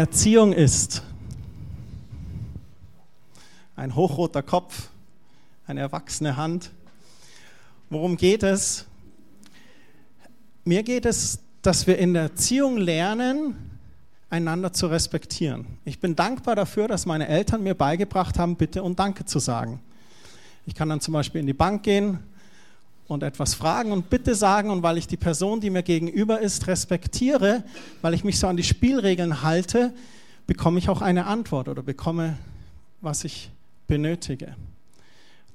Erziehung ist. Ein hochroter Kopf, eine erwachsene Hand. Worum geht es? Mir geht es, dass wir in der Erziehung lernen, einander zu respektieren. Ich bin dankbar dafür, dass meine Eltern mir beigebracht haben, bitte und danke zu sagen. Ich kann dann zum Beispiel in die Bank gehen und etwas fragen und bitte sagen und weil ich die Person, die mir gegenüber ist, respektiere, weil ich mich so an die Spielregeln halte, bekomme ich auch eine Antwort oder bekomme, was ich benötige.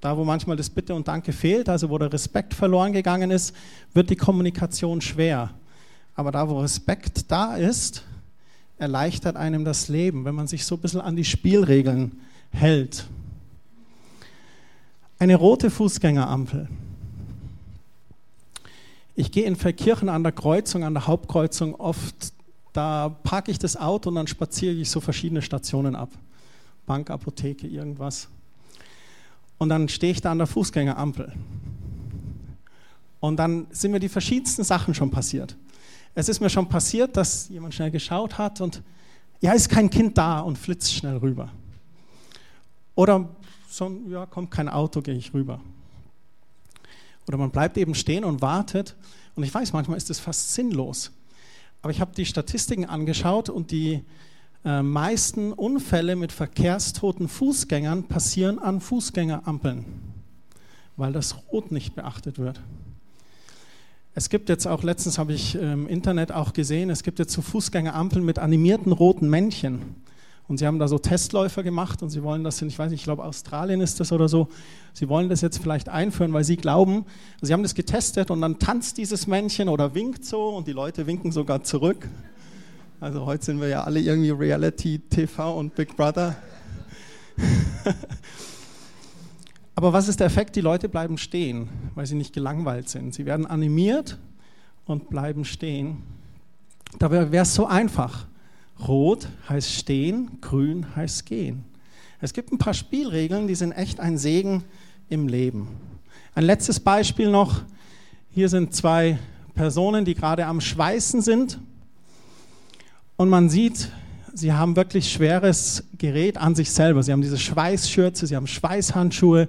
Da, wo manchmal das Bitte und Danke fehlt, also wo der Respekt verloren gegangen ist, wird die Kommunikation schwer. Aber da, wo Respekt da ist, erleichtert einem das Leben, wenn man sich so ein bisschen an die Spielregeln hält. Eine rote Fußgängerampel. Ich gehe in Verkirchen an der Kreuzung, an der Hauptkreuzung oft, da parke ich das Auto und dann spaziere ich so verschiedene Stationen ab. Bank, Apotheke, irgendwas. Und dann stehe ich da an der Fußgängerampel. Und dann sind mir die verschiedensten Sachen schon passiert. Es ist mir schon passiert, dass jemand schnell geschaut hat und ja, ist kein Kind da und flitzt schnell rüber. Oder so, ja, kommt kein Auto, gehe ich rüber. Oder man bleibt eben stehen und wartet. Und ich weiß, manchmal ist es fast sinnlos. Aber ich habe die Statistiken angeschaut und die äh, meisten Unfälle mit verkehrstoten Fußgängern passieren an Fußgängerampeln, weil das Rot nicht beachtet wird. Es gibt jetzt auch, letztens habe ich im Internet auch gesehen, es gibt jetzt so Fußgängerampeln mit animierten roten Männchen. Und sie haben da so Testläufer gemacht und sie wollen das in, ich weiß nicht, ich glaube Australien ist das oder so, sie wollen das jetzt vielleicht einführen, weil sie glauben, sie haben das getestet und dann tanzt dieses Männchen oder winkt so und die Leute winken sogar zurück. Also heute sind wir ja alle irgendwie Reality TV und Big Brother. Aber was ist der Effekt? Die Leute bleiben stehen, weil sie nicht gelangweilt sind. Sie werden animiert und bleiben stehen. Dabei wäre es so einfach. Rot heißt stehen, grün heißt gehen. Es gibt ein paar Spielregeln, die sind echt ein Segen im Leben. Ein letztes Beispiel noch. Hier sind zwei Personen, die gerade am Schweißen sind. Und man sieht, sie haben wirklich schweres Gerät an sich selber. Sie haben diese Schweißschürze, sie haben Schweißhandschuhe,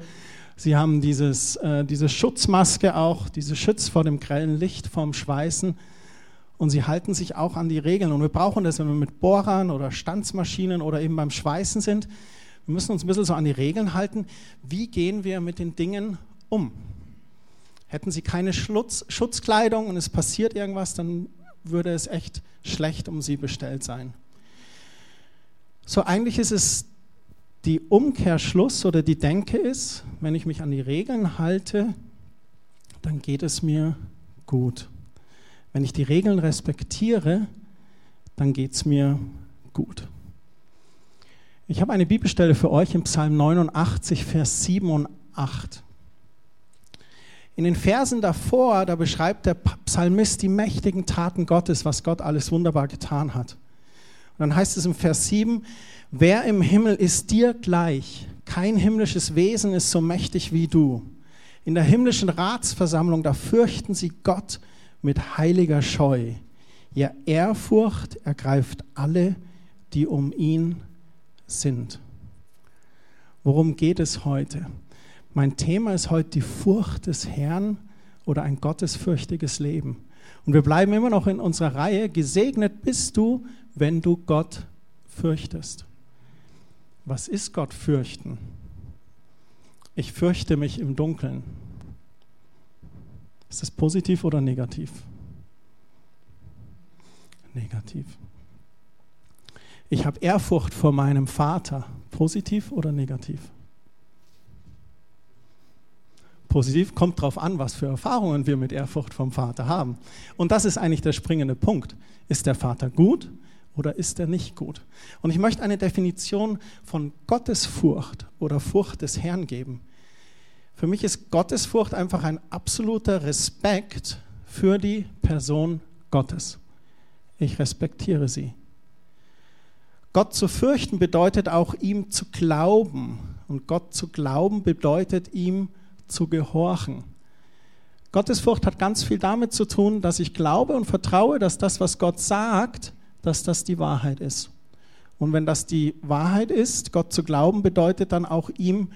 sie haben dieses, äh, diese Schutzmaske auch, diese Schutz vor dem grellen Licht, vom Schweißen und sie halten sich auch an die Regeln. Und wir brauchen das, wenn wir mit Bohrern oder Stanzmaschinen oder eben beim Schweißen sind. Wir müssen uns ein bisschen so an die Regeln halten. Wie gehen wir mit den Dingen um? Hätten sie keine Schutz, Schutzkleidung und es passiert irgendwas, dann würde es echt schlecht um sie bestellt sein. So eigentlich ist es die Umkehrschluss oder die Denke ist, wenn ich mich an die Regeln halte, dann geht es mir gut. Wenn ich die Regeln respektiere, dann geht es mir gut. Ich habe eine Bibelstelle für euch im Psalm 89, Vers 7 und 8. In den Versen davor, da beschreibt der Psalmist die mächtigen Taten Gottes, was Gott alles wunderbar getan hat. Und dann heißt es im Vers 7, wer im Himmel ist dir gleich? Kein himmlisches Wesen ist so mächtig wie du. In der himmlischen Ratsversammlung, da fürchten sie Gott mit heiliger Scheu. Ja, Ehrfurcht ergreift alle, die um ihn sind. Worum geht es heute? Mein Thema ist heute die Furcht des Herrn oder ein gottesfürchtiges Leben. Und wir bleiben immer noch in unserer Reihe, gesegnet bist du, wenn du Gott fürchtest. Was ist Gott fürchten? Ich fürchte mich im Dunkeln. Ist das positiv oder negativ? Negativ. Ich habe Ehrfurcht vor meinem Vater. Positiv oder negativ? Positiv kommt darauf an, was für Erfahrungen wir mit Ehrfurcht vom Vater haben. Und das ist eigentlich der springende Punkt. Ist der Vater gut oder ist er nicht gut? Und ich möchte eine Definition von Gottesfurcht oder Furcht des Herrn geben. Für mich ist Gottesfurcht einfach ein absoluter Respekt für die Person Gottes. Ich respektiere sie. Gott zu fürchten bedeutet auch ihm zu glauben. Und Gott zu glauben bedeutet ihm zu gehorchen. Gottesfurcht hat ganz viel damit zu tun, dass ich glaube und vertraue, dass das, was Gott sagt, dass das die Wahrheit ist. Und wenn das die Wahrheit ist, Gott zu glauben, bedeutet dann auch ihm,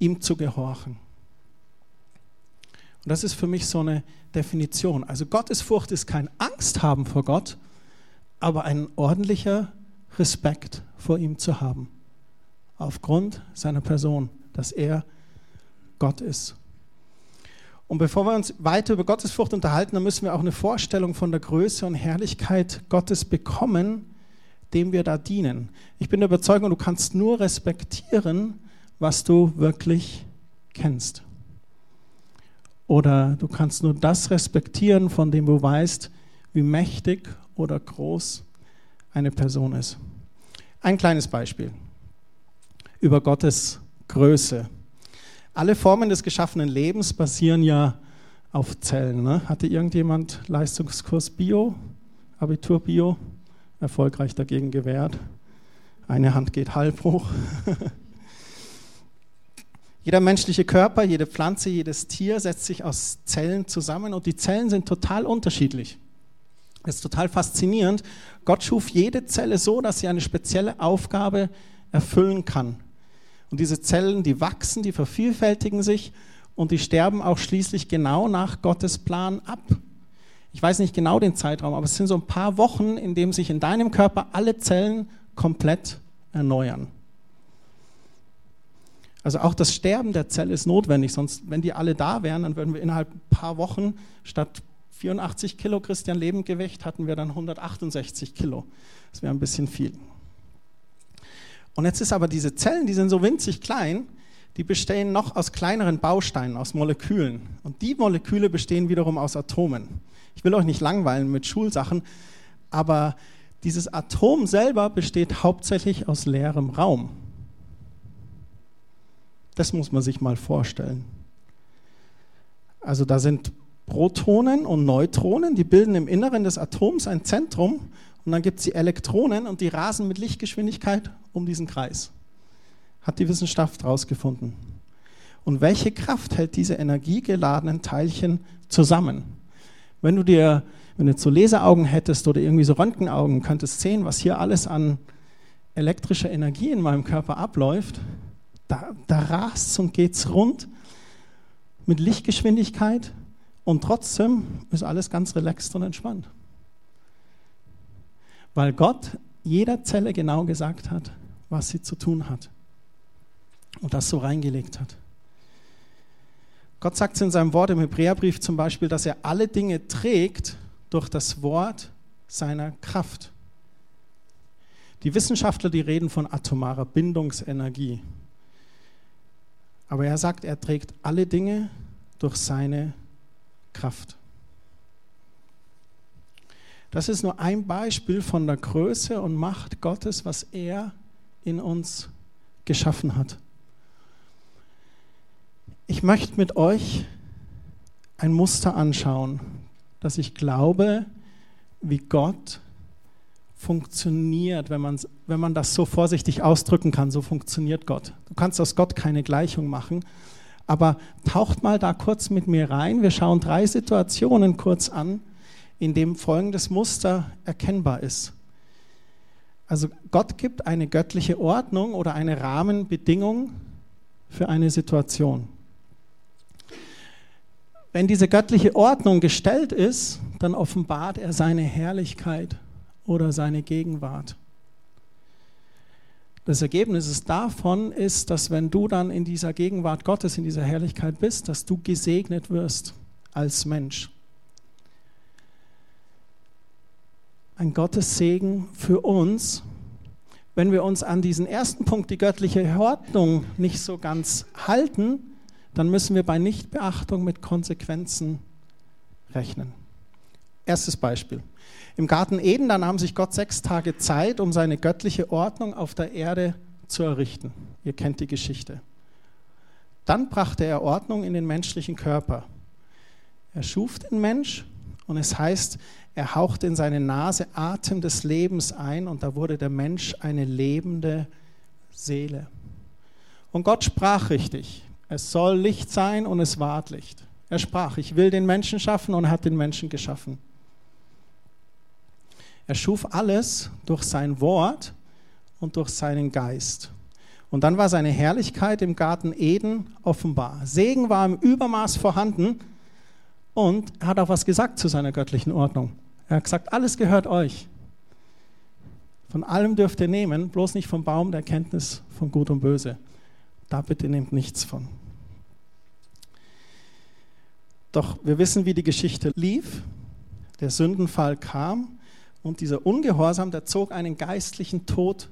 ihm zu gehorchen. Und das ist für mich so eine Definition. Also Gottesfurcht ist kein Angst haben vor Gott, aber ein ordentlicher Respekt vor ihm zu haben. Aufgrund seiner Person, dass er Gott ist. Und bevor wir uns weiter über Gottesfurcht unterhalten, dann müssen wir auch eine Vorstellung von der Größe und Herrlichkeit Gottes bekommen, dem wir da dienen. Ich bin der Überzeugung, du kannst nur respektieren, was du wirklich kennst. Oder du kannst nur das respektieren, von dem du weißt, wie mächtig oder groß eine Person ist. Ein kleines Beispiel über Gottes Größe. Alle Formen des geschaffenen Lebens basieren ja auf Zellen. Ne? Hatte irgendjemand Leistungskurs Bio, Abitur Bio? Erfolgreich dagegen gewährt. Eine Hand geht halb hoch. Jeder menschliche Körper, jede Pflanze, jedes Tier setzt sich aus Zellen zusammen und die Zellen sind total unterschiedlich. Das ist total faszinierend. Gott schuf jede Zelle so, dass sie eine spezielle Aufgabe erfüllen kann. Und diese Zellen, die wachsen, die vervielfältigen sich und die sterben auch schließlich genau nach Gottes Plan ab. Ich weiß nicht genau den Zeitraum, aber es sind so ein paar Wochen, in dem sich in deinem Körper alle Zellen komplett erneuern. Also auch das Sterben der Zelle ist notwendig, sonst, wenn die alle da wären, dann würden wir innerhalb ein paar Wochen statt 84 Kilo Christian Lebendgewicht hatten wir dann 168 Kilo. Das wäre ein bisschen viel. Und jetzt ist aber diese Zellen, die sind so winzig klein, die bestehen noch aus kleineren Bausteinen, aus Molekülen. Und die Moleküle bestehen wiederum aus Atomen. Ich will euch nicht langweilen mit Schulsachen, aber dieses Atom selber besteht hauptsächlich aus leerem Raum. Das muss man sich mal vorstellen. Also da sind Protonen und Neutronen, die bilden im Inneren des Atoms ein Zentrum und dann gibt es die Elektronen und die rasen mit Lichtgeschwindigkeit um diesen Kreis. Hat die Wissenschaft herausgefunden. Und welche Kraft hält diese energiegeladenen Teilchen zusammen? Wenn du dir, wenn du jetzt so Laseraugen hättest oder irgendwie so Röntgenaugen, könntest sehen, was hier alles an elektrischer Energie in meinem Körper abläuft, da, da rast und geht's rund mit Lichtgeschwindigkeit und trotzdem ist alles ganz relaxed und entspannt. Weil Gott jeder Zelle genau gesagt hat, was sie zu tun hat. Und das so reingelegt hat. Gott sagt in seinem Wort im Hebräerbrief zum Beispiel, dass er alle Dinge trägt durch das Wort seiner Kraft. Die Wissenschaftler, die reden von atomarer Bindungsenergie. Aber er sagt, er trägt alle Dinge durch seine Kraft. Das ist nur ein Beispiel von der Größe und Macht Gottes, was er in uns geschaffen hat. Ich möchte mit euch ein Muster anschauen, dass ich glaube, wie Gott funktioniert, wenn man, wenn man das so vorsichtig ausdrücken kann. So funktioniert Gott. Du kannst aus Gott keine Gleichung machen, aber taucht mal da kurz mit mir rein. Wir schauen drei Situationen kurz an, in dem folgendes Muster erkennbar ist. Also Gott gibt eine göttliche Ordnung oder eine Rahmenbedingung für eine Situation. Wenn diese göttliche Ordnung gestellt ist, dann offenbart er seine Herrlichkeit oder seine Gegenwart. Das Ergebnis davon ist, dass wenn du dann in dieser Gegenwart Gottes, in dieser Herrlichkeit bist, dass du gesegnet wirst als Mensch. Ein Gottessegen für uns, wenn wir uns an diesen ersten Punkt, die göttliche Ordnung, nicht so ganz halten, dann müssen wir bei Nichtbeachtung mit Konsequenzen rechnen. Erstes Beispiel. Im Garten Eden, da nahm sich Gott sechs Tage Zeit, um seine göttliche Ordnung auf der Erde zu errichten. Ihr kennt die Geschichte. Dann brachte er Ordnung in den menschlichen Körper. Er schuf den Mensch und es heißt, er hauchte in seine Nase Atem des Lebens ein und da wurde der Mensch eine lebende Seele. Und Gott sprach richtig. Es soll Licht sein und es ward Licht. Er sprach, ich will den Menschen schaffen und hat den Menschen geschaffen. Er schuf alles durch sein Wort und durch seinen Geist. Und dann war seine Herrlichkeit im Garten Eden offenbar. Segen war im Übermaß vorhanden und er hat auch was gesagt zu seiner göttlichen Ordnung. Er hat gesagt, alles gehört euch. Von allem dürft ihr nehmen, bloß nicht vom Baum der Erkenntnis von Gut und Böse. Da bitte nehmt nichts von. Doch wir wissen, wie die Geschichte lief. Der Sündenfall kam und dieser Ungehorsam, der zog einen geistlichen Tod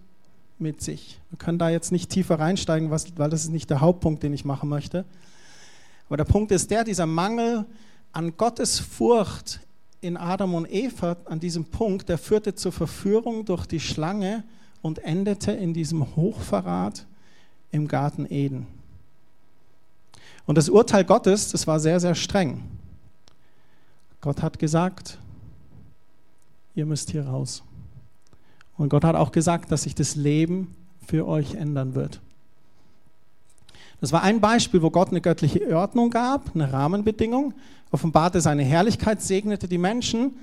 mit sich. Wir können da jetzt nicht tiefer reinsteigen, weil das ist nicht der Hauptpunkt, den ich machen möchte. Aber der Punkt ist der, dieser Mangel an Gottes Furcht in Adam und Eva, an diesem Punkt, der führte zur Verführung durch die Schlange und endete in diesem Hochverrat im Garten Eden. Und das Urteil Gottes, das war sehr, sehr streng. Gott hat gesagt, ihr müsst hier raus. Und Gott hat auch gesagt, dass sich das Leben für euch ändern wird. Das war ein Beispiel, wo Gott eine göttliche Ordnung gab, eine Rahmenbedingung, offenbarte seine Herrlichkeit, segnete die Menschen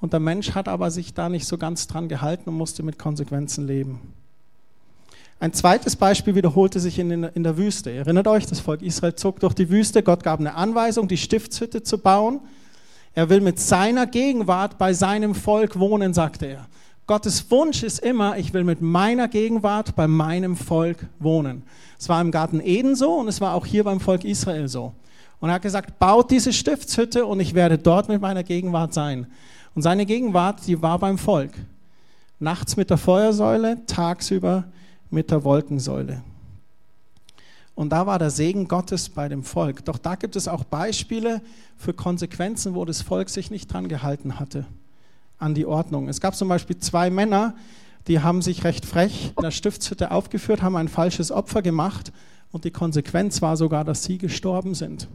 und der Mensch hat aber sich da nicht so ganz dran gehalten und musste mit Konsequenzen leben. Ein zweites Beispiel wiederholte sich in, in der Wüste. Ihr erinnert euch, das Volk Israel zog durch die Wüste. Gott gab eine Anweisung, die Stiftshütte zu bauen. Er will mit seiner Gegenwart bei seinem Volk wohnen, sagte er. Gottes Wunsch ist immer, ich will mit meiner Gegenwart bei meinem Volk wohnen. Es war im Garten Eden so und es war auch hier beim Volk Israel so. Und er hat gesagt, baut diese Stiftshütte und ich werde dort mit meiner Gegenwart sein. Und seine Gegenwart, die war beim Volk. Nachts mit der Feuersäule, tagsüber mit der Wolkensäule. Und da war der Segen Gottes bei dem Volk. Doch da gibt es auch Beispiele für Konsequenzen, wo das Volk sich nicht dran gehalten hatte an die Ordnung. Es gab zum Beispiel zwei Männer, die haben sich recht frech in der Stiftshütte aufgeführt, haben ein falsches Opfer gemacht und die Konsequenz war sogar, dass sie gestorben sind.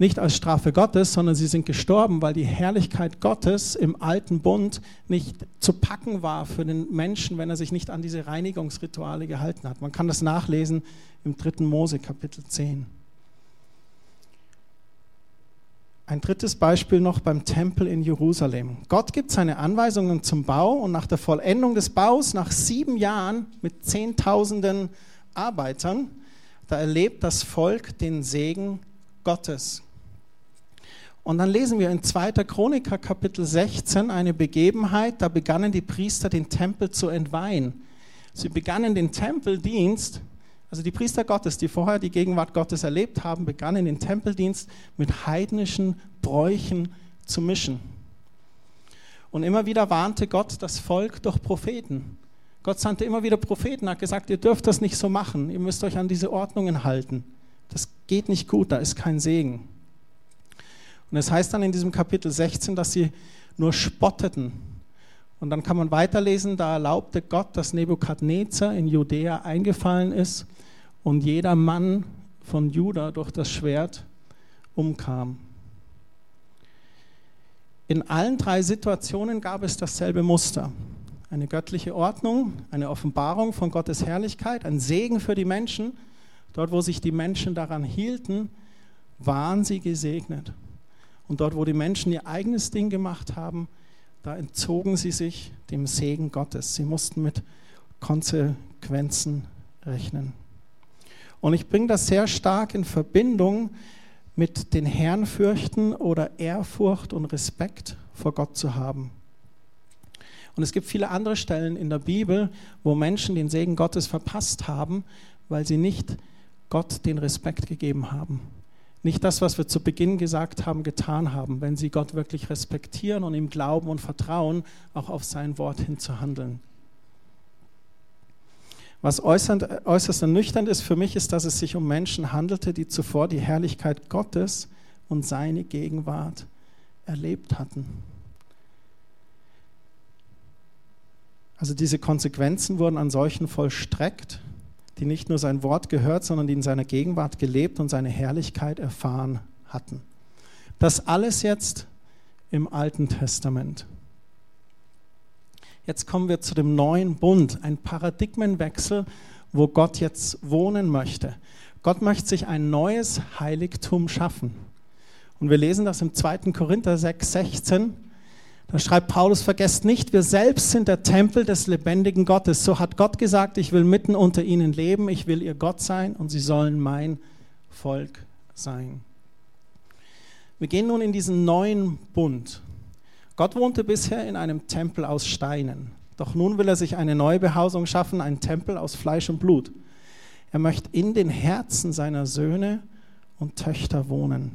Nicht als Strafe Gottes, sondern sie sind gestorben, weil die Herrlichkeit Gottes im alten Bund nicht zu packen war für den Menschen, wenn er sich nicht an diese Reinigungsrituale gehalten hat. Man kann das nachlesen im 3. Mose Kapitel 10. Ein drittes Beispiel noch beim Tempel in Jerusalem. Gott gibt seine Anweisungen zum Bau und nach der Vollendung des Baus, nach sieben Jahren mit Zehntausenden Arbeitern, da erlebt das Volk den Segen Gottes. Und dann lesen wir in 2. Chroniker Kapitel 16 eine Begebenheit, da begannen die Priester den Tempel zu entweihen. Sie begannen den Tempeldienst also die Priester Gottes, die vorher die Gegenwart Gottes erlebt haben, begannen den Tempeldienst mit heidnischen Bräuchen zu mischen. Und immer wieder warnte Gott das Volk durch Propheten. Gott sandte immer wieder Propheten, hat gesagt, ihr dürft das nicht so machen, ihr müsst euch an diese Ordnungen halten. Das geht nicht gut, da ist kein Segen. Und es heißt dann in diesem Kapitel 16, dass sie nur spotteten. Und dann kann man weiterlesen, da erlaubte Gott, dass Nebukadnezar in Judäa eingefallen ist und jeder Mann von Juda durch das Schwert umkam. In allen drei Situationen gab es dasselbe Muster. Eine göttliche Ordnung, eine Offenbarung von Gottes Herrlichkeit, ein Segen für die Menschen. Dort, wo sich die Menschen daran hielten, waren sie gesegnet. Und dort, wo die Menschen ihr eigenes Ding gemacht haben, da entzogen sie sich dem Segen Gottes. Sie mussten mit Konsequenzen rechnen. Und ich bringe das sehr stark in Verbindung mit den Herrn fürchten oder Ehrfurcht und Respekt vor Gott zu haben. Und es gibt viele andere Stellen in der Bibel, wo Menschen den Segen Gottes verpasst haben, weil sie nicht Gott den Respekt gegeben haben. Nicht das, was wir zu Beginn gesagt haben, getan haben, wenn sie Gott wirklich respektieren und ihm glauben und vertrauen, auch auf sein Wort hin zu handeln. Was äußerst, äußerst ernüchternd ist für mich, ist, dass es sich um Menschen handelte, die zuvor die Herrlichkeit Gottes und seine Gegenwart erlebt hatten. Also diese Konsequenzen wurden an solchen vollstreckt, die nicht nur sein Wort gehört, sondern die in seiner Gegenwart gelebt und seine Herrlichkeit erfahren hatten. Das alles jetzt im Alten Testament. Jetzt kommen wir zu dem neuen Bund, ein Paradigmenwechsel, wo Gott jetzt wohnen möchte. Gott möchte sich ein neues Heiligtum schaffen. Und wir lesen das im 2. Korinther 6, 16. Da schreibt Paulus, vergesst nicht, wir selbst sind der Tempel des lebendigen Gottes. So hat Gott gesagt, ich will mitten unter ihnen leben, ich will ihr Gott sein und sie sollen mein Volk sein. Wir gehen nun in diesen neuen Bund. Gott wohnte bisher in einem Tempel aus Steinen. Doch nun will er sich eine neue Behausung schaffen, einen Tempel aus Fleisch und Blut. Er möchte in den Herzen seiner Söhne und Töchter wohnen.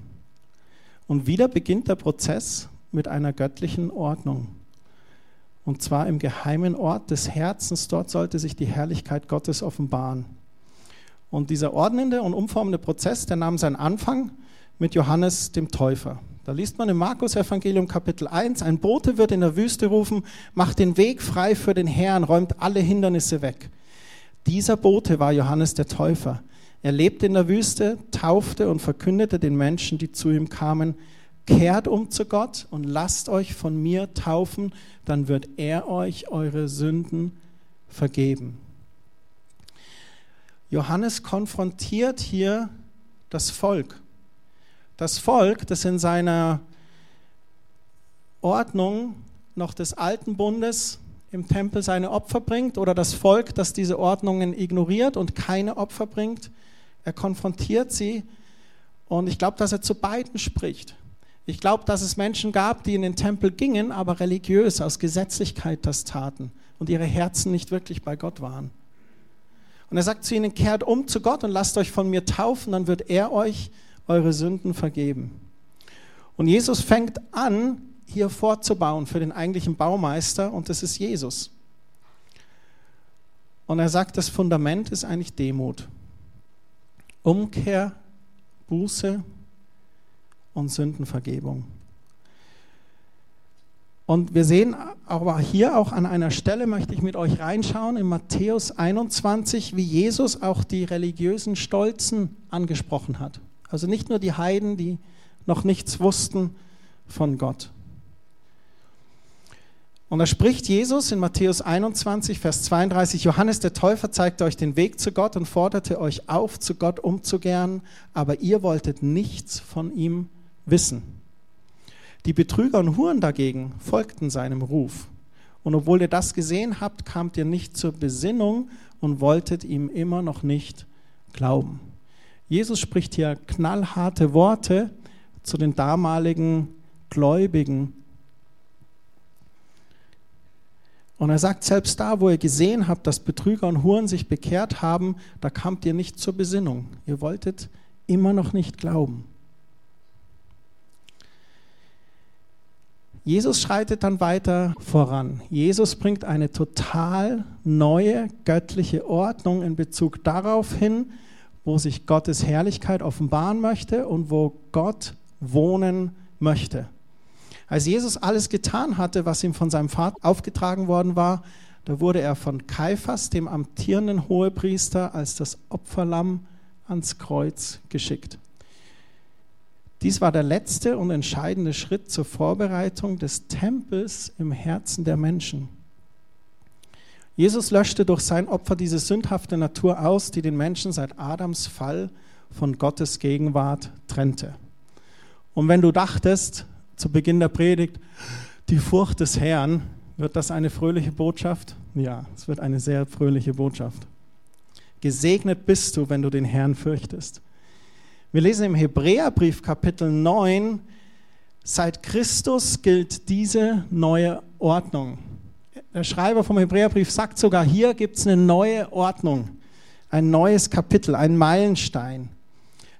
Und wieder beginnt der Prozess mit einer göttlichen Ordnung. Und zwar im geheimen Ort des Herzens, dort sollte sich die Herrlichkeit Gottes offenbaren. Und dieser ordnende und umformende Prozess, der nahm seinen Anfang mit Johannes dem Täufer. Da liest man im Markus Evangelium Kapitel 1, ein Bote wird in der Wüste rufen, macht den Weg frei für den Herrn, räumt alle Hindernisse weg. Dieser Bote war Johannes der Täufer. Er lebte in der Wüste, taufte und verkündete den Menschen, die zu ihm kamen, kehrt um zu Gott und lasst euch von mir taufen, dann wird er euch eure Sünden vergeben. Johannes konfrontiert hier das Volk. Das Volk, das in seiner Ordnung noch des alten Bundes im Tempel seine Opfer bringt oder das Volk, das diese Ordnungen ignoriert und keine Opfer bringt. Er konfrontiert sie und ich glaube, dass er zu beiden spricht. Ich glaube, dass es Menschen gab, die in den Tempel gingen, aber religiös aus Gesetzlichkeit das taten und ihre Herzen nicht wirklich bei Gott waren. Und er sagt zu ihnen, kehrt um zu Gott und lasst euch von mir taufen, dann wird er euch eure Sünden vergeben. Und Jesus fängt an, hier fortzubauen für den eigentlichen Baumeister und das ist Jesus. Und er sagt, das Fundament ist eigentlich Demut. Umkehr, Buße und Sündenvergebung. Und wir sehen aber hier auch an einer Stelle, möchte ich mit euch reinschauen, in Matthäus 21, wie Jesus auch die religiösen Stolzen angesprochen hat. Also nicht nur die Heiden, die noch nichts wussten von Gott. Und da spricht Jesus in Matthäus 21, Vers 32, Johannes der Täufer zeigte euch den Weg zu Gott und forderte euch auf, zu Gott umzukehren, aber ihr wolltet nichts von ihm wissen. Die Betrüger und Huren dagegen folgten seinem Ruf. Und obwohl ihr das gesehen habt, kamt ihr nicht zur Besinnung und wolltet ihm immer noch nicht glauben. Jesus spricht hier knallharte Worte zu den damaligen Gläubigen Und er sagt, selbst da, wo ihr gesehen habt, dass Betrüger und Huren sich bekehrt haben, da kamt ihr nicht zur Besinnung. Ihr wolltet immer noch nicht glauben. Jesus schreitet dann weiter voran. Jesus bringt eine total neue göttliche Ordnung in Bezug darauf hin, wo sich Gottes Herrlichkeit offenbaren möchte und wo Gott wohnen möchte. Als Jesus alles getan hatte, was ihm von seinem Vater aufgetragen worden war, da wurde er von Kaiphas, dem amtierenden Hohepriester, als das Opferlamm ans Kreuz geschickt. Dies war der letzte und entscheidende Schritt zur Vorbereitung des Tempels im Herzen der Menschen. Jesus löschte durch sein Opfer diese sündhafte Natur aus, die den Menschen seit Adams Fall von Gottes Gegenwart trennte. Und wenn du dachtest, zu Beginn der Predigt, die Furcht des Herrn, wird das eine fröhliche Botschaft? Ja, es wird eine sehr fröhliche Botschaft. Gesegnet bist du, wenn du den Herrn fürchtest. Wir lesen im Hebräerbrief Kapitel 9, seit Christus gilt diese neue Ordnung. Der Schreiber vom Hebräerbrief sagt sogar, hier gibt es eine neue Ordnung, ein neues Kapitel, ein Meilenstein.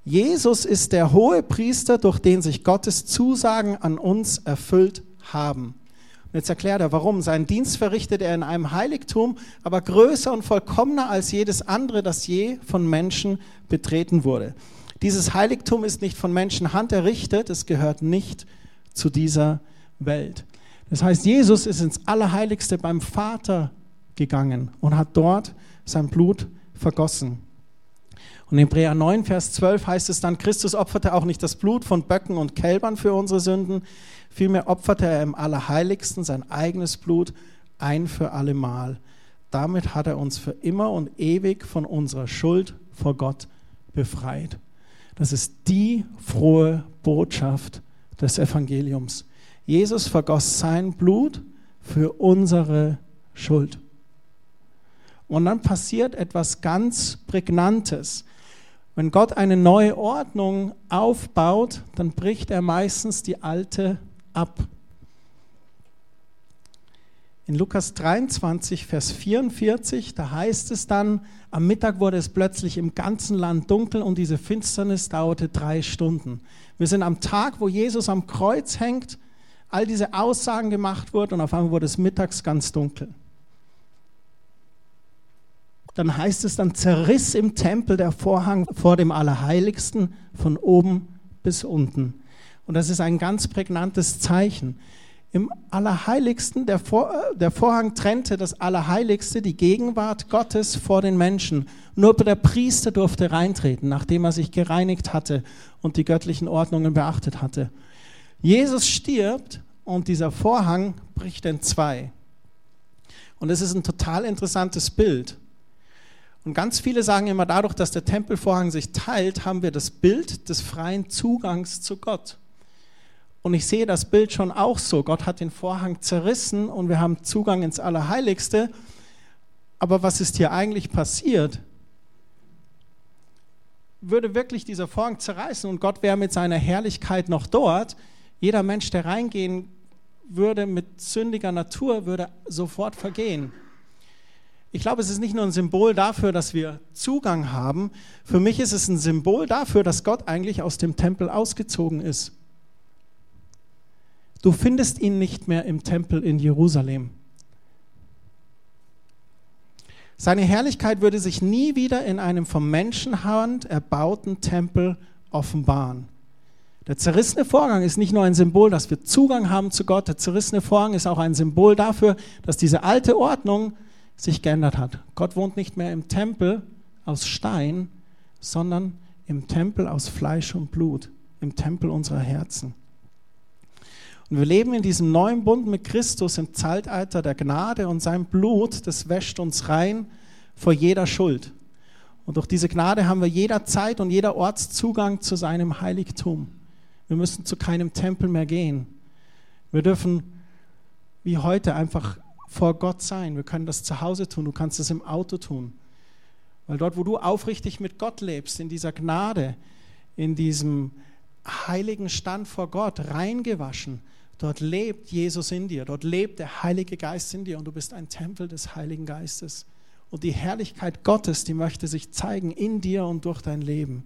Jesus ist der hohe Priester, durch den sich Gottes Zusagen an uns erfüllt haben. Und jetzt erklärt er, warum. Seinen Dienst verrichtet er in einem Heiligtum, aber größer und vollkommener als jedes andere, das je von Menschen betreten wurde. Dieses Heiligtum ist nicht von Menschenhand errichtet, es gehört nicht zu dieser Welt. Das heißt, Jesus ist ins Allerheiligste beim Vater gegangen und hat dort sein Blut vergossen. Und in Hebräer 9, Vers 12 heißt es dann, Christus opferte auch nicht das Blut von Böcken und Kälbern für unsere Sünden, vielmehr opferte er im Allerheiligsten sein eigenes Blut ein für allemal. Damit hat er uns für immer und ewig von unserer Schuld vor Gott befreit. Das ist die frohe Botschaft des Evangeliums. Jesus vergoss sein Blut für unsere Schuld. Und dann passiert etwas ganz Prägnantes. Wenn Gott eine neue Ordnung aufbaut, dann bricht er meistens die alte ab. In Lukas 23, Vers 44, da heißt es dann, am Mittag wurde es plötzlich im ganzen Land dunkel und diese Finsternis dauerte drei Stunden. Wir sind am Tag, wo Jesus am Kreuz hängt, all diese Aussagen gemacht wurden und auf einmal wurde es mittags ganz dunkel dann heißt es, dann zerriss im Tempel der Vorhang vor dem Allerheiligsten von oben bis unten. Und das ist ein ganz prägnantes Zeichen. Im Allerheiligsten, der, Vor der Vorhang trennte das Allerheiligste, die Gegenwart Gottes vor den Menschen. Nur der Priester durfte reintreten, nachdem er sich gereinigt hatte und die göttlichen Ordnungen beachtet hatte. Jesus stirbt und dieser Vorhang bricht in zwei. Und es ist ein total interessantes Bild. Und ganz viele sagen immer, dadurch, dass der Tempelvorhang sich teilt, haben wir das Bild des freien Zugangs zu Gott. Und ich sehe das Bild schon auch so. Gott hat den Vorhang zerrissen und wir haben Zugang ins Allerheiligste. Aber was ist hier eigentlich passiert? Würde wirklich dieser Vorhang zerreißen und Gott wäre mit seiner Herrlichkeit noch dort, jeder Mensch, der reingehen würde mit sündiger Natur, würde sofort vergehen. Ich glaube, es ist nicht nur ein Symbol dafür, dass wir Zugang haben. Für mich ist es ein Symbol dafür, dass Gott eigentlich aus dem Tempel ausgezogen ist. Du findest ihn nicht mehr im Tempel in Jerusalem. Seine Herrlichkeit würde sich nie wieder in einem vom Menschenhand erbauten Tempel offenbaren. Der zerrissene Vorgang ist nicht nur ein Symbol, dass wir Zugang haben zu Gott, der zerrissene Vorgang ist auch ein Symbol dafür, dass diese alte Ordnung sich geändert hat. Gott wohnt nicht mehr im Tempel aus Stein, sondern im Tempel aus Fleisch und Blut, im Tempel unserer Herzen. Und wir leben in diesem neuen Bund mit Christus im Zeitalter der Gnade und sein Blut, das wäscht uns rein vor jeder Schuld. Und durch diese Gnade haben wir jederzeit und jeder Orts Zugang zu seinem Heiligtum. Wir müssen zu keinem Tempel mehr gehen. Wir dürfen wie heute einfach vor Gott sein. Wir können das zu Hause tun, du kannst es im Auto tun. Weil dort, wo du aufrichtig mit Gott lebst, in dieser Gnade, in diesem heiligen Stand vor Gott, reingewaschen, dort lebt Jesus in dir, dort lebt der Heilige Geist in dir und du bist ein Tempel des Heiligen Geistes. Und die Herrlichkeit Gottes, die möchte sich zeigen in dir und durch dein Leben.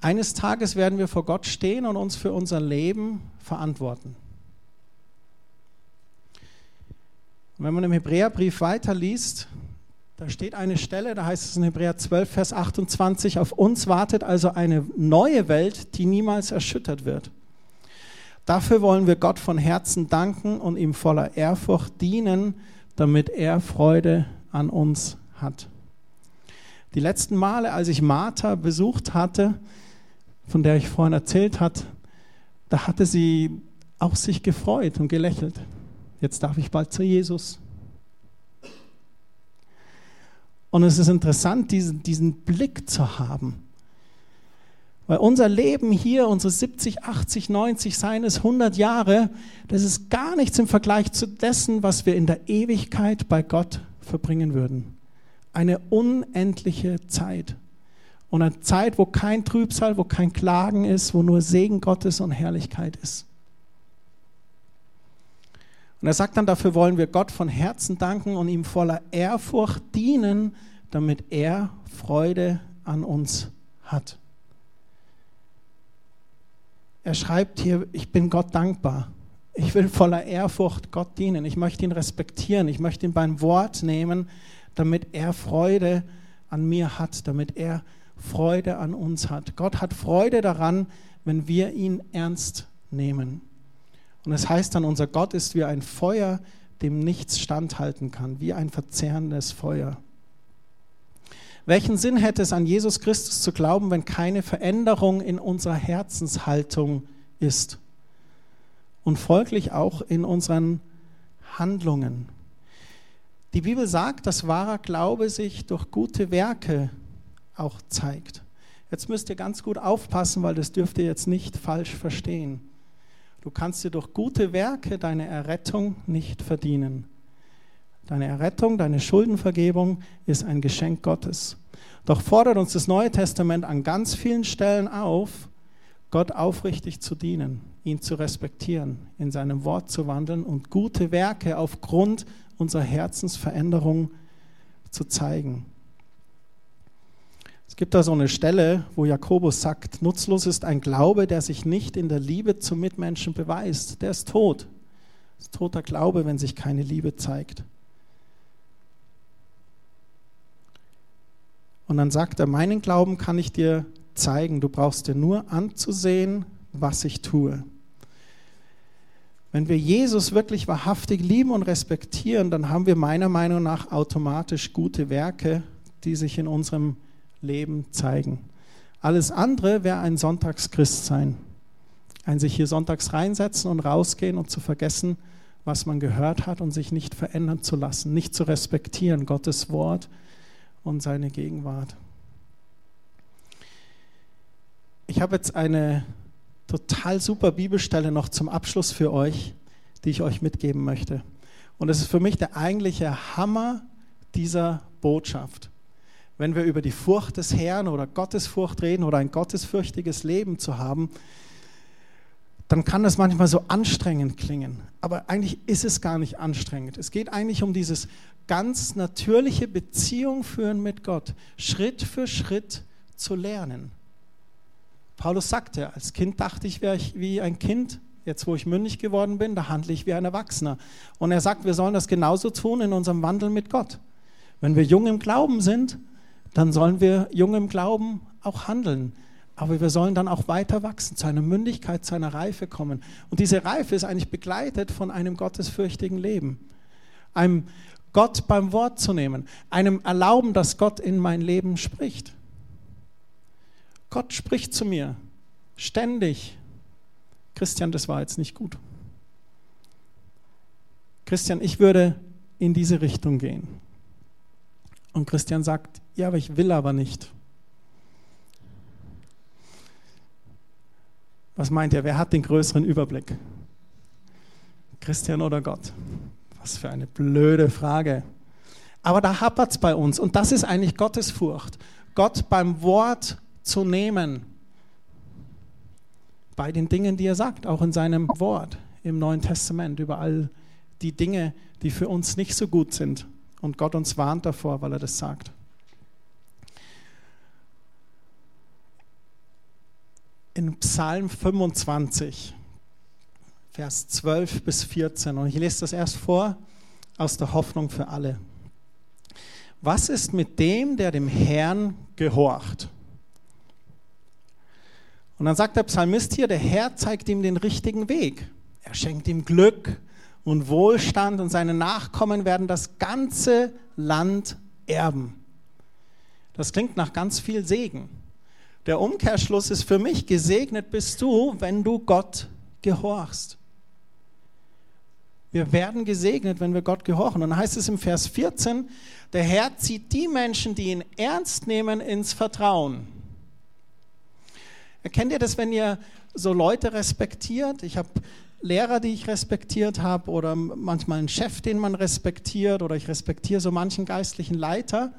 Eines Tages werden wir vor Gott stehen und uns für unser Leben verantworten. Und wenn man im Hebräerbrief weiterliest, da steht eine Stelle, da heißt es in Hebräer 12, Vers 28, auf uns wartet also eine neue Welt, die niemals erschüttert wird. Dafür wollen wir Gott von Herzen danken und ihm voller Ehrfurcht dienen, damit er Freude an uns hat. Die letzten Male, als ich Martha besucht hatte, von der ich vorhin erzählt habe, da hatte sie auch sich gefreut und gelächelt jetzt darf ich bald zu Jesus. Und es ist interessant, diesen, diesen Blick zu haben. Weil unser Leben hier, unsere 70, 80, 90, seien es 100 Jahre, das ist gar nichts im Vergleich zu dessen, was wir in der Ewigkeit bei Gott verbringen würden. Eine unendliche Zeit. Und eine Zeit, wo kein Trübsal, wo kein Klagen ist, wo nur Segen Gottes und Herrlichkeit ist. Und er sagt dann, dafür wollen wir Gott von Herzen danken und ihm voller Ehrfurcht dienen, damit er Freude an uns hat. Er schreibt hier, ich bin Gott dankbar. Ich will voller Ehrfurcht Gott dienen. Ich möchte ihn respektieren. Ich möchte ihn beim Wort nehmen, damit er Freude an mir hat, damit er Freude an uns hat. Gott hat Freude daran, wenn wir ihn ernst nehmen. Und es heißt dann, unser Gott ist wie ein Feuer, dem nichts standhalten kann, wie ein verzehrendes Feuer. Welchen Sinn hätte es an Jesus Christus zu glauben, wenn keine Veränderung in unserer Herzenshaltung ist und folglich auch in unseren Handlungen? Die Bibel sagt, dass wahrer Glaube sich durch gute Werke auch zeigt. Jetzt müsst ihr ganz gut aufpassen, weil das dürft ihr jetzt nicht falsch verstehen. Du kannst dir durch gute Werke deine Errettung nicht verdienen. Deine Errettung, deine Schuldenvergebung ist ein Geschenk Gottes. Doch fordert uns das Neue Testament an ganz vielen Stellen auf, Gott aufrichtig zu dienen, ihn zu respektieren, in seinem Wort zu wandeln und gute Werke aufgrund unserer Herzensveränderung zu zeigen. Es gibt da so eine Stelle, wo Jakobus sagt, nutzlos ist ein Glaube, der sich nicht in der Liebe zum Mitmenschen beweist. Der ist tot. Das ist toter Glaube, wenn sich keine Liebe zeigt. Und dann sagt er, meinen Glauben kann ich dir zeigen. Du brauchst dir nur anzusehen, was ich tue. Wenn wir Jesus wirklich wahrhaftig lieben und respektieren, dann haben wir meiner Meinung nach automatisch gute Werke, die sich in unserem Leben zeigen. Alles andere wäre ein Sonntagschristsein. Ein sich hier sonntags reinsetzen und rausgehen und zu vergessen, was man gehört hat und sich nicht verändern zu lassen, nicht zu respektieren, Gottes Wort und seine Gegenwart. Ich habe jetzt eine total super Bibelstelle noch zum Abschluss für euch, die ich euch mitgeben möchte. Und es ist für mich der eigentliche Hammer dieser Botschaft. Wenn wir über die Furcht des Herrn oder Gottesfurcht reden oder ein gottesfürchtiges Leben zu haben, dann kann das manchmal so anstrengend klingen. Aber eigentlich ist es gar nicht anstrengend. Es geht eigentlich um dieses ganz natürliche Beziehung führen mit Gott, Schritt für Schritt zu lernen. Paulus sagte, als Kind dachte ich, wäre ich wie ein Kind. Jetzt, wo ich mündig geworden bin, da handle ich wie ein Erwachsener. Und er sagt, wir sollen das genauso tun in unserem Wandel mit Gott. Wenn wir jung im Glauben sind, dann sollen wir jung im Glauben auch handeln. Aber wir sollen dann auch weiter wachsen, zu einer Mündigkeit, zu einer Reife kommen. Und diese Reife ist eigentlich begleitet von einem gottesfürchtigen Leben. Einem Gott beim Wort zu nehmen. Einem Erlauben, dass Gott in mein Leben spricht. Gott spricht zu mir. Ständig. Christian, das war jetzt nicht gut. Christian, ich würde in diese Richtung gehen. Und Christian sagt, ja, aber ich will aber nicht. Was meint ihr? Wer hat den größeren Überblick? Christian oder Gott? Was für eine blöde Frage. Aber da hapert es bei uns. Und das ist eigentlich Gottesfurcht. Gott beim Wort zu nehmen. Bei den Dingen, die er sagt, auch in seinem Wort im Neuen Testament, über all die Dinge, die für uns nicht so gut sind. Und Gott uns warnt davor, weil er das sagt. in Psalm 25, Vers 12 bis 14. Und ich lese das erst vor aus der Hoffnung für alle. Was ist mit dem, der dem Herrn gehorcht? Und dann sagt der Psalmist hier, der Herr zeigt ihm den richtigen Weg. Er schenkt ihm Glück und Wohlstand und seine Nachkommen werden das ganze Land erben. Das klingt nach ganz viel Segen. Der Umkehrschluss ist für mich, gesegnet bist du, wenn du Gott gehorchst. Wir werden gesegnet, wenn wir Gott gehorchen. Und dann heißt es im Vers 14, der Herr zieht die Menschen, die ihn ernst nehmen, ins Vertrauen. Erkennt ihr das, wenn ihr so Leute respektiert? Ich habe Lehrer, die ich respektiert habe, oder manchmal einen Chef, den man respektiert, oder ich respektiere so manchen geistlichen Leiter.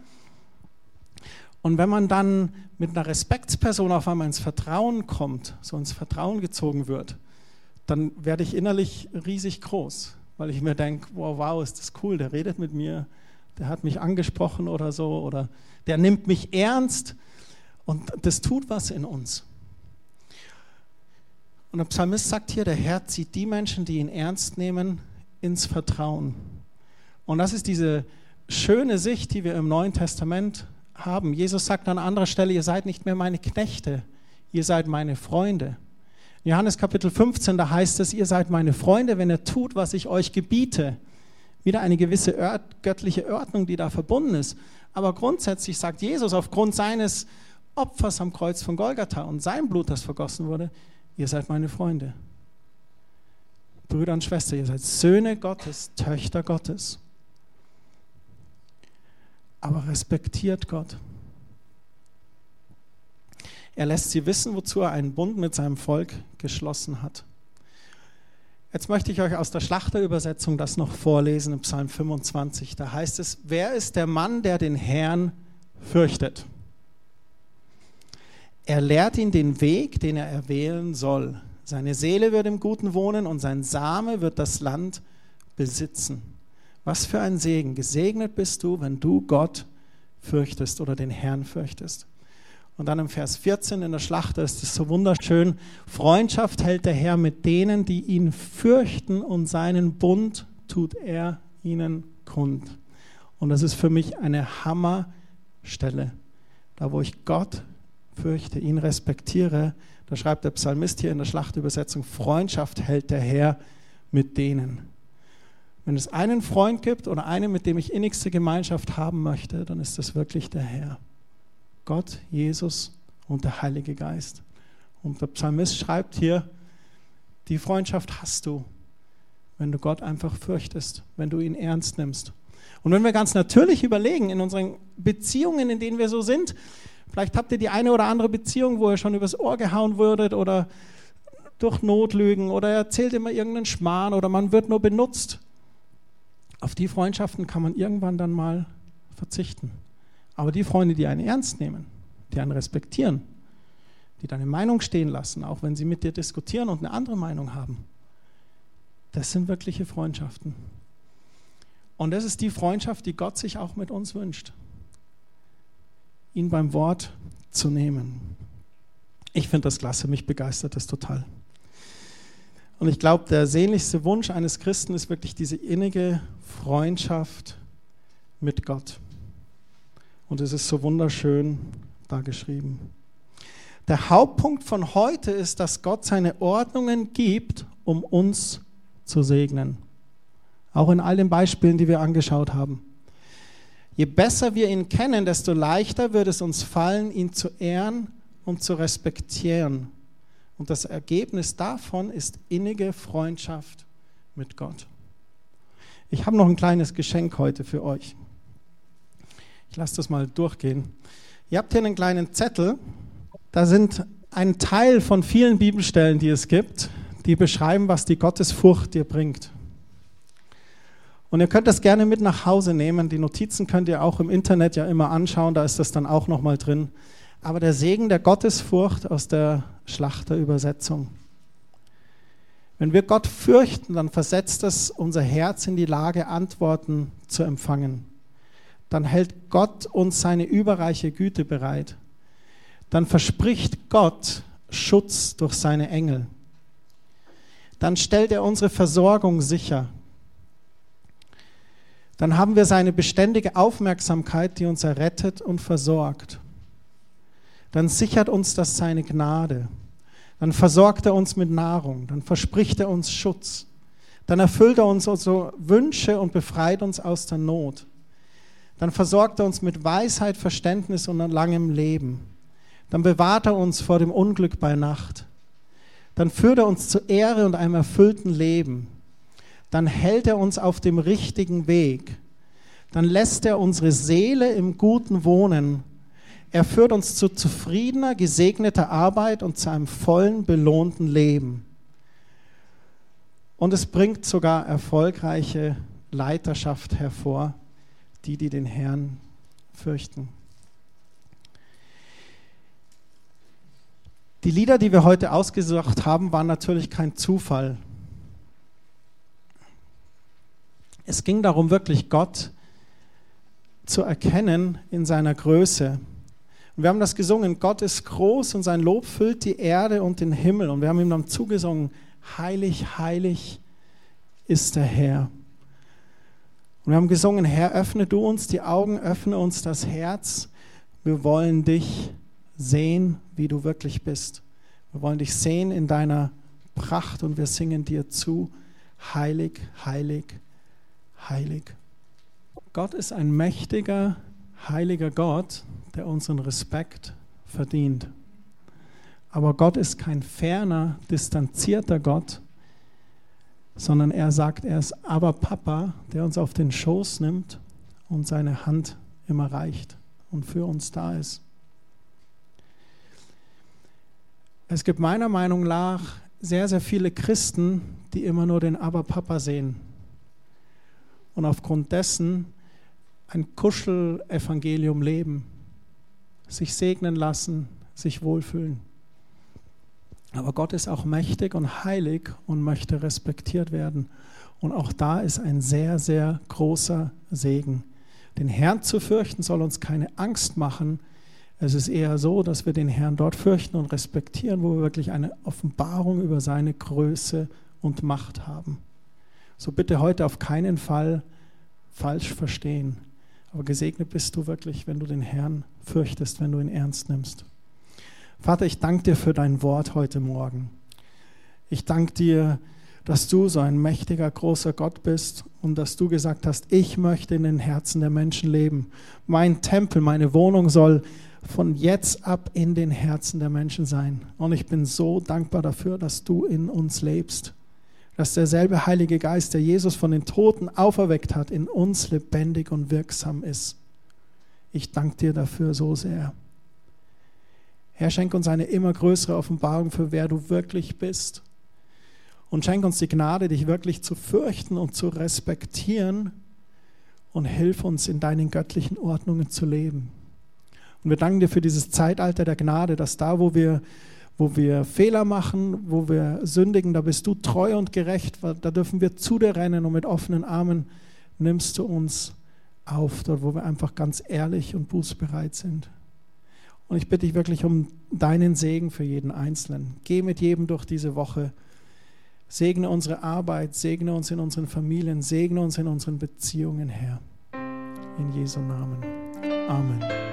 Und wenn man dann mit einer Respektsperson auf einmal ins Vertrauen kommt, so ins Vertrauen gezogen wird, dann werde ich innerlich riesig groß, weil ich mir denke, wow, wow, ist das cool, der redet mit mir, der hat mich angesprochen oder so, oder der nimmt mich ernst und das tut was in uns. Und der Psalmist sagt hier, der Herr zieht die Menschen, die ihn ernst nehmen, ins Vertrauen. Und das ist diese schöne Sicht, die wir im Neuen Testament haben. Jesus sagt an anderer Stelle, ihr seid nicht mehr meine Knechte, ihr seid meine Freunde. In Johannes Kapitel 15, da heißt es, ihr seid meine Freunde, wenn ihr tut, was ich euch gebiete. Wieder eine gewisse göttliche Ordnung, die da verbunden ist. Aber grundsätzlich sagt Jesus aufgrund seines Opfers am Kreuz von Golgatha und sein Blut, das vergossen wurde, ihr seid meine Freunde. Brüder und Schwestern, ihr seid Söhne Gottes, Töchter Gottes aber respektiert Gott. Er lässt sie wissen, wozu er einen Bund mit seinem Volk geschlossen hat. Jetzt möchte ich euch aus der Schlachterübersetzung das noch vorlesen im Psalm 25. Da heißt es, wer ist der Mann, der den Herrn fürchtet? Er lehrt ihn den Weg, den er erwählen soll. Seine Seele wird im Guten wohnen und sein Same wird das Land besitzen. Was für ein Segen. Gesegnet bist du, wenn du Gott fürchtest oder den Herrn fürchtest. Und dann im Vers 14 in der Schlacht ist es so wunderschön. Freundschaft hält der Herr mit denen, die ihn fürchten und seinen Bund tut er ihnen kund. Und das ist für mich eine Hammerstelle. Da, wo ich Gott fürchte, ihn respektiere, da schreibt der Psalmist hier in der Schlachtübersetzung, Freundschaft hält der Herr mit denen. Wenn es einen Freund gibt oder einen, mit dem ich innigste Gemeinschaft haben möchte, dann ist das wirklich der Herr. Gott, Jesus und der Heilige Geist. Und der Psalmist schreibt hier, die Freundschaft hast du, wenn du Gott einfach fürchtest, wenn du ihn ernst nimmst. Und wenn wir ganz natürlich überlegen, in unseren Beziehungen, in denen wir so sind, vielleicht habt ihr die eine oder andere Beziehung, wo ihr schon übers Ohr gehauen würdet oder durch Notlügen oder erzählt immer irgendeinen Schmarrn oder man wird nur benutzt. Auf die Freundschaften kann man irgendwann dann mal verzichten. Aber die Freunde, die einen ernst nehmen, die einen respektieren, die deine Meinung stehen lassen, auch wenn sie mit dir diskutieren und eine andere Meinung haben, das sind wirkliche Freundschaften. Und das ist die Freundschaft, die Gott sich auch mit uns wünscht. Ihn beim Wort zu nehmen. Ich finde das klasse, mich begeistert das total. Und ich glaube, der sehnlichste Wunsch eines Christen ist wirklich diese innige Freundschaft mit Gott. Und es ist so wunderschön da geschrieben. Der Hauptpunkt von heute ist, dass Gott seine Ordnungen gibt, um uns zu segnen. Auch in all den Beispielen, die wir angeschaut haben. Je besser wir ihn kennen, desto leichter wird es uns fallen, ihn zu ehren und zu respektieren. Und das Ergebnis davon ist innige Freundschaft mit Gott. Ich habe noch ein kleines Geschenk heute für euch. Ich lasse das mal durchgehen. Ihr habt hier einen kleinen Zettel. Da sind ein Teil von vielen Bibelstellen, die es gibt, die beschreiben, was die Gottesfurcht dir bringt. Und ihr könnt das gerne mit nach Hause nehmen. Die Notizen könnt ihr auch im Internet ja immer anschauen, da ist das dann auch nochmal drin. Aber der Segen der Gottesfurcht aus der Schlachterübersetzung. Wenn wir Gott fürchten, dann versetzt es unser Herz in die Lage, Antworten zu empfangen dann hält Gott uns seine überreiche Güte bereit. Dann verspricht Gott Schutz durch seine Engel. Dann stellt er unsere Versorgung sicher. Dann haben wir seine beständige Aufmerksamkeit, die uns errettet und versorgt. Dann sichert uns das seine Gnade. Dann versorgt er uns mit Nahrung. Dann verspricht er uns Schutz. Dann erfüllt er uns unsere Wünsche und befreit uns aus der Not dann versorgt er uns mit Weisheit, Verständnis und langem Leben. Dann bewahrt er uns vor dem Unglück bei Nacht. Dann führt er uns zur Ehre und einem erfüllten Leben. Dann hält er uns auf dem richtigen Weg. Dann lässt er unsere Seele im Guten wohnen. Er führt uns zu zufriedener, gesegneter Arbeit und zu einem vollen, belohnten Leben. Und es bringt sogar erfolgreiche Leiterschaft hervor die, die den Herrn fürchten. Die Lieder, die wir heute ausgesucht haben, waren natürlich kein Zufall. Es ging darum, wirklich Gott zu erkennen in seiner Größe. Und wir haben das gesungen, Gott ist groß und sein Lob füllt die Erde und den Himmel. Und wir haben ihm dann zugesungen, heilig, heilig ist der Herr. Und wir haben gesungen, Herr, öffne du uns die Augen, öffne uns das Herz. Wir wollen dich sehen, wie du wirklich bist. Wir wollen dich sehen in deiner Pracht und wir singen dir zu, heilig, heilig, heilig. Gott ist ein mächtiger, heiliger Gott, der unseren Respekt verdient. Aber Gott ist kein ferner, distanzierter Gott, sondern er sagt, er ist aber Papa, der uns auf den Schoß nimmt und seine Hand immer reicht und für uns da ist. Es gibt meiner Meinung nach sehr, sehr viele Christen, die immer nur den Aber-Papa sehen und aufgrund dessen ein Kuschel-Evangelium leben, sich segnen lassen, sich wohlfühlen. Aber Gott ist auch mächtig und heilig und möchte respektiert werden. Und auch da ist ein sehr, sehr großer Segen. Den Herrn zu fürchten soll uns keine Angst machen. Es ist eher so, dass wir den Herrn dort fürchten und respektieren, wo wir wirklich eine Offenbarung über seine Größe und Macht haben. So bitte heute auf keinen Fall falsch verstehen. Aber gesegnet bist du wirklich, wenn du den Herrn fürchtest, wenn du ihn ernst nimmst. Vater, ich danke dir für dein Wort heute Morgen. Ich danke dir, dass du so ein mächtiger, großer Gott bist und dass du gesagt hast, ich möchte in den Herzen der Menschen leben. Mein Tempel, meine Wohnung soll von jetzt ab in den Herzen der Menschen sein. Und ich bin so dankbar dafür, dass du in uns lebst. Dass derselbe Heilige Geist, der Jesus von den Toten auferweckt hat, in uns lebendig und wirksam ist. Ich danke dir dafür so sehr. Herr, schenk uns eine immer größere Offenbarung für wer du wirklich bist. Und schenk uns die Gnade, dich wirklich zu fürchten und zu respektieren. Und hilf uns, in deinen göttlichen Ordnungen zu leben. Und wir danken dir für dieses Zeitalter der Gnade, dass da, wo wir, wo wir Fehler machen, wo wir sündigen, da bist du treu und gerecht. Da dürfen wir zu dir rennen und mit offenen Armen nimmst du uns auf, dort, wo wir einfach ganz ehrlich und bußbereit sind. Und ich bitte dich wirklich um deinen Segen für jeden Einzelnen. Geh mit jedem durch diese Woche. Segne unsere Arbeit, segne uns in unseren Familien, segne uns in unseren Beziehungen, Herr. In Jesu Namen. Amen.